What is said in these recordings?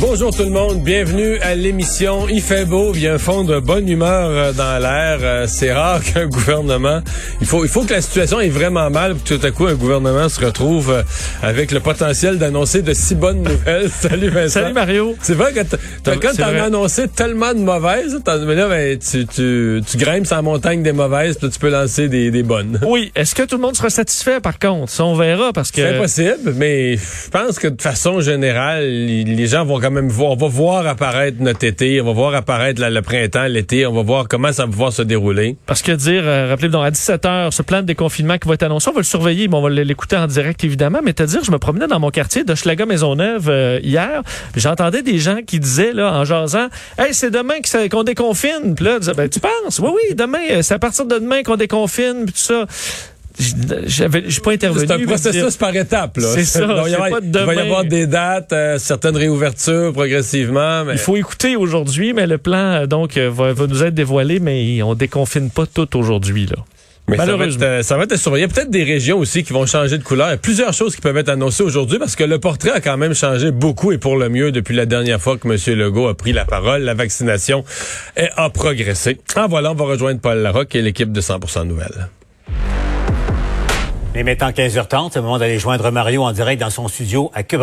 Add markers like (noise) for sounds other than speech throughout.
Bonjour tout le monde, bienvenue à l'émission. Il fait beau, il y a un fond de bonne humeur euh, dans l'air. Euh, c'est rare (laughs) qu'un gouvernement, il faut, il faut que la situation est vraiment mal pour que tout à coup un gouvernement se retrouve euh, avec le potentiel d'annoncer de si bonnes nouvelles. (laughs) Salut Vincent. Salut Mario. C'est vrai que quand t'en as annoncé tellement de mauvaises, mais là ben, tu, tu, tu grimpes sur la montagne des mauvaises, puis tu peux lancer des, des bonnes. (laughs) Oui. Est-ce que tout le monde sera satisfait par contre? Ça on verra parce que c'est impossible, mais je pense que de façon générale, les gens vont on va voir apparaître notre été, on va voir apparaître le printemps, l'été, on va voir comment ça va pouvoir se dérouler. Parce que dire, euh, rappelez-vous, donc à 17 h ce plan de déconfinement qui va être annoncé, on va le surveiller, mais on va l'écouter en direct évidemment. Mais te dire, je me promenais dans mon quartier de Schlaga Maisonneuve euh, hier, j'entendais des gens qui disaient là en jasant, hey c'est demain qu'on déconfine. Puis là, ben, tu penses, oui oui, demain, euh, c'est à partir de demain qu'on déconfine, puis tout ça j'avais je pas intervenu. C'est un processus par étapes. C'est ça. (laughs) il, va y avoir des dates, euh, certaines réouvertures progressivement. Il faut écouter aujourd'hui, mais le plan euh, donc euh, va, nous être dévoilé, mais on déconfine pas tout aujourd'hui là. Mais Malheureusement. Ça va, être, surveillé. Il y a peut-être des régions aussi qui vont changer de couleur. Il y a plusieurs choses qui peuvent être annoncées aujourd'hui parce que le portrait a quand même changé beaucoup et pour le mieux depuis la dernière fois que M. Legault a pris la parole. La vaccination a progressé. En voilà, on va rejoindre Paul Larocque et l'équipe de 100% Nouvelles. Mais maintenant 15h30, c'est le moment d'aller joindre Mario en direct dans son studio à Cube.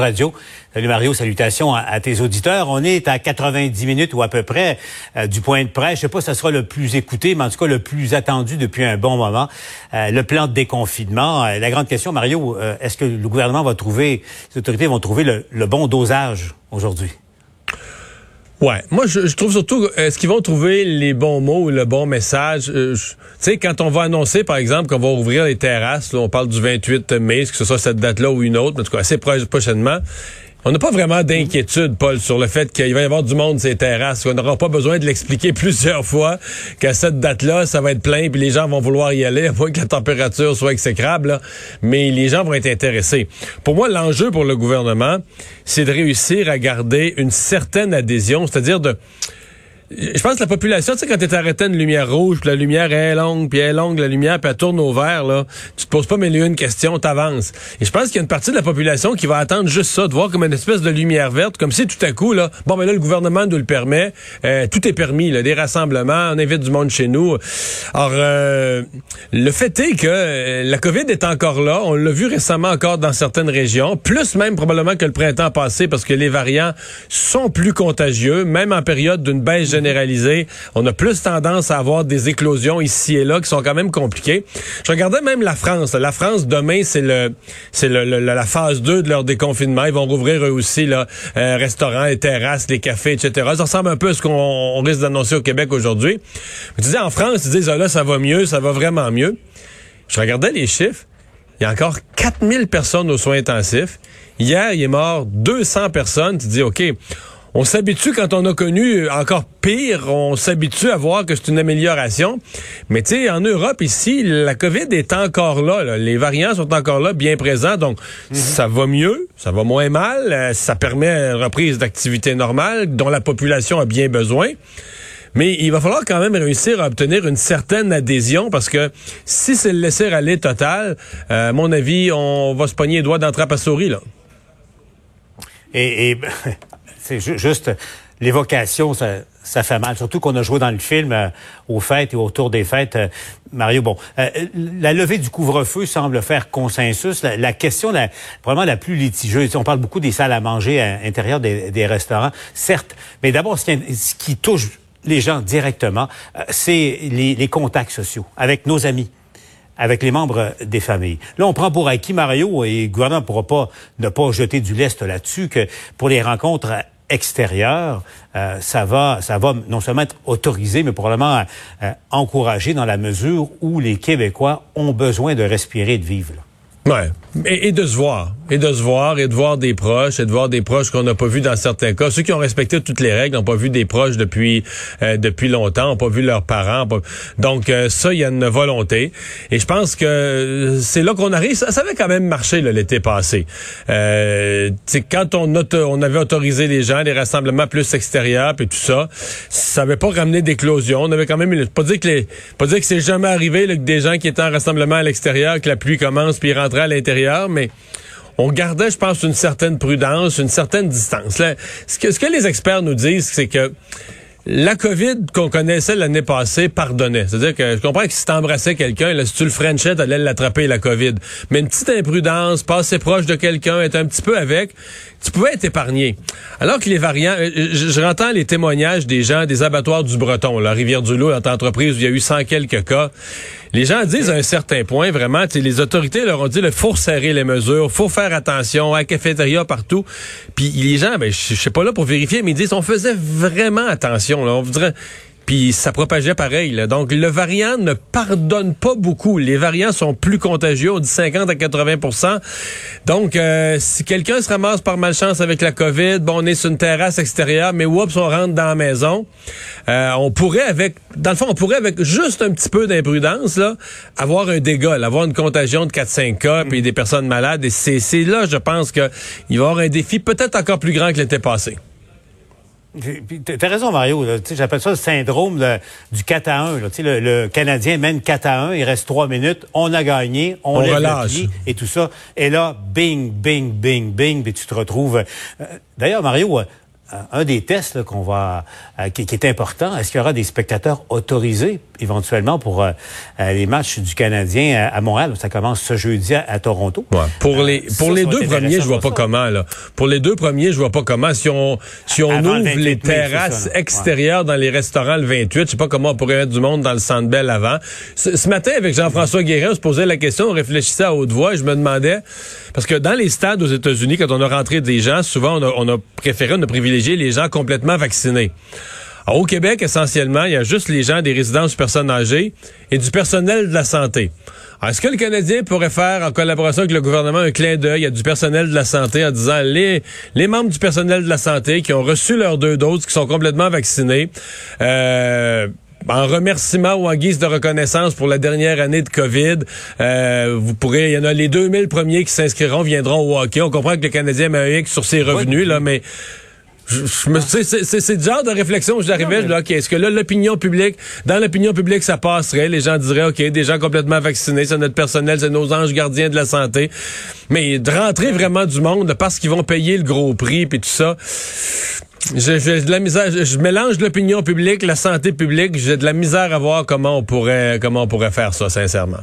Salut Mario, salutations à, tes auditeurs. On est à 90 minutes ou à peu près euh, du point de presse. Je sais pas si ça sera le plus écouté, mais en tout cas le plus attendu depuis un bon moment. Euh, le plan de déconfinement. Euh, la grande question, Mario, est-ce que le gouvernement va trouver, les autorités vont trouver le bon dosage aujourd'hui? Ouais, moi je, trouve surtout est-ce qu'ils vont trouver les bons mots ou le bon message? Euh, tu sais, quand on va annoncer par exemple qu'on va ouvrir les terrasses, là, on parle du 28 mai, que ce soit cette date-là ou une autre, mais en tout cas assez prochainement. On n'a pas vraiment d'inquiétude, Paul, sur le fait qu'il va y avoir du monde ces terrasses. On n'aura pas besoin de l'expliquer (laughs) plusieurs fois qu'à cette date-là, ça va être plein, puis les gens vont vouloir y aller, à que la température soit exécrable. Mais les gens vont être intéressés. Pour moi, l'enjeu pour le gouvernement, c'est de réussir à garder une certaine adhésion, c'est-à-dire de je pense que la population, tu sais, quand t'es arrêté à une lumière rouge, puis la lumière est longue, puis elle est longue, la lumière, puis elle tourne au vert, là, tu te poses pas mille une question, t'avances. Et je pense qu'il y a une partie de la population qui va attendre juste ça, de voir comme une espèce de lumière verte, comme si tout à coup, là, bon, ben là, le gouvernement nous le permet, euh, tout est permis, là, des rassemblements, on invite du monde chez nous. Alors, euh, le fait est que euh, la COVID est encore là, on l'a vu récemment encore dans certaines régions, plus même probablement que le printemps passé, parce que les variants sont plus contagieux, même en période d'une baisse On a plus tendance à avoir des éclosions ici et là qui sont quand même compliquées. Je regardais même la France. La France, demain, c'est la phase 2 de leur déconfinement. Ils vont rouvrir eux aussi là, euh, restaurants, les terrasses, les cafés, etc. Ça ressemble un peu à ce qu'on risque d'annoncer au Québec aujourd'hui. Tu disais en France, ils disent ah, là, ça va mieux, ça va vraiment mieux. Je regardais les chiffres. Il y a encore 4000 personnes aux soins intensifs. Hier, il est mort 200 personnes. Tu dis, OK, on s'habitue quand on a connu encore pire, on s'habitue à voir que c'est une amélioration. Mais tu sais, en Europe ici, la COVID est encore là, Les variants sont encore là, bien présents. Donc, mhm. ça va mieux, ça va moins mal. Euh, ça permet une reprise d'activité normale dont la population a bien besoin. Mais il va falloir quand même réussir à obtenir une certaine adhésion parce que si c'est le laisser aller total, euh, à mon avis, on va se pogner les doigts d'entrape à souris, là. Et, et c'est juste l'évocation, ça, ça fait mal. Surtout qu'on a joué dans le film euh, aux fêtes et autour des fêtes. Euh, Mario, bon, euh, la levée du couvre-feu semble faire consensus. La, question, la, probablement la plus litigieuse, on parle beaucoup des salles à manger à l'intérieur des, restaurants, certes, mais d'abord, ce, ce, qui touche les gens directement, c'est les, les contacts sociaux avec nos amis avec les membres des familles. Là, on prend pour acquis Mario et le gouvernement ne pourra pas ne pas jeter du lest là-dessus que pour les rencontres extérieures, euh, ça va, ça va non seulement être autorisé, mais probablement euh, encouragé dans la mesure où les Québécois ont besoin de respirer et de vivre. Ouais. Et, de se voir. Et de se voir et de voir des proches et de voir des proches qu'on n'a pas vus dans certains cas. Ceux qui ont respecté toutes les règles n'ont pas vu des proches depuis euh, depuis longtemps, n'ont pas vu leurs parents. Donc euh, ça, il y a une volonté. Et je pense que c'est là qu'on arrive. Ça, avait quand même marché l'été passé. Euh, quand on, on avait autorisé les gens, les rassemblements plus extérieurs et tout ça, ça avait pas ramené d'éclosion. On avait quand même pas dire que les, pas dire que c'est jamais arrivé là, que des gens qui étaient en rassemblement à l'extérieur, que la pluie commence puis rentrent à l'intérieur, mais on gardait, je pense, une certaine prudence, une certaine distance. ce, que, ce les experts nous disent, c'est que la COVID qu'on connaissait l'année passée pardonnait. C'est-à-dire que je comprends que si t'embrassais quelqu'un, là, si tu le frenchais, t'allais l'attraper, la COVID. Mais une petite imprudence, passer proche de quelqu'un, être un petit peu avec, tu pouvais être épargné. Alors que les variants, euh, je, je les témoignages des gens des abattoirs du Breton, la Rivière-du-Loup, entreprise où il y a eu 100 quelques cas. Les gens disent à un certain point, vraiment, les autorités leur ont dit, il faut serrer les mesures, faut faire attention, à la cafétéria, partout. Puis les gens, ben, je sais pas là pour vérifier, mais ils disent, on faisait vraiment attention. Là. On voudrait puis ça propageait pareil. Donc le variant ne pardonne pas beaucoup. Les variants sont plus contagieux, on dit 50 à 80% Donc euh, si quelqu'un se ramasse par malchance avec la COVID, bon on est sur une terrasse extérieure, mais oups, on rentre dans la maison. Euh, on pourrait avec dans le fond, on pourrait avec juste un petit peu d'imprudence là avoir un dégât, avoir une contagion de 4 5 cas puis des personnes malades et c'est là je pense que il va y avoir un défi peut-être encore plus grand que l'été passé. T'as raison, Mario. J'appelle ça le syndrome du 4 à 1. Là. Le, le, Canadien mène 4 à 1, il reste 3 minutes, on a gagné, on, on relâche. et tout ça. Et là, bing, bing, bing, bing, puis tu te retrouves... Euh, d'ailleurs, Mario, euh, un des tests qu'on va euh, qui, est important, est-ce qu'il y aura des spectateurs autorisés éventuellement pour euh, euh, les matchs du Canadien à, Montréal Ça commence ce jeudi à, Toronto? Pour les pour les deux premiers, je vois pas comment là. Pour les deux premiers, je vois pas comment si on si on ouvre les terrasses extérieures dans les restaurants le 28, je sais pas comment on pourrait mettre du monde dans le Centre Bell avant. Ce, matin avec Jean-François Guérin, on se posait la question, on réfléchissait à haute voix et je me demandais parce que dans les stades aux États-Unis quand on a rentré des gens, souvent on a, on a préféré on a privilégié les gens complètement vaccinés. au Québec, essentiellement, il y a juste les gens des résidences personnes âgées et du personnel de la santé. Est-ce que le Canadien pourrait faire, en collaboration avec le gouvernement, un clin d'œil à du personnel de la santé en disant les, les membres du personnel de la santé qui ont reçu leurs deux doses, qui sont complètement vaccinés, euh, en remerciement ou en guise de reconnaissance pour la dernière année de COVID, euh, vous pourrez, il y en a les 2000 premiers qui s'inscriront, viendront au hockey. On comprend que le Canadien met un sur ses revenus, là, mais c'est le genre de réflexion où j'arrivais, je dis, OK, est-ce que là, l'opinion publique, dans l'opinion publique, ça passerait, les gens diraient, OK, des gens complètement vaccinés, c'est notre personnel, c'est nos anges gardiens de la santé. Mais de rentrer vraiment du monde parce qu'ils vont payer le gros prix puis tout ça, j'ai de la misère, je, mélange l'opinion publique, la santé publique, j'ai de la misère à voir comment on pourrait, comment on pourrait faire ça, sincèrement.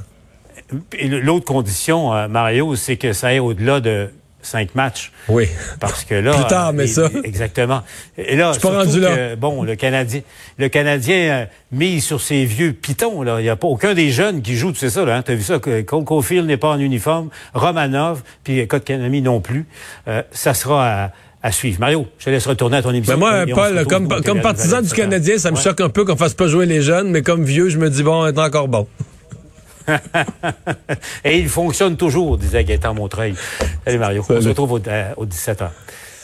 L'autre condition, euh, Mario, c'est que ça aille au-delà de cinq matchs. Oui. Parce que là. Plus tard, mais ça. Exactement. Et là, pas rendu là. bon, le Canadien, le Canadien euh, mise sur ses vieux pitons, là. Il n'y a pas aucun des jeunes qui joue, tu sais ça, là. Hein? T'as vu ça? Cole Caulfield n'est pas en uniforme. Romanov, puis Kotkaniemi non plus. Euh, ça sera à, suivre. Mario, je te laisse retourner à ton émission. Ben moi, Paul, comme, comme partisan du Canadien, ça me choque un peu qu'on fasse pas jouer les jeunes, mais comme vieux, je me dis, bon, on est encore bon. (laughs) Et il fonctionne toujours, disait Gaëtan Montreuil. Salut Mario. On se retrouve au, 17h. Euh,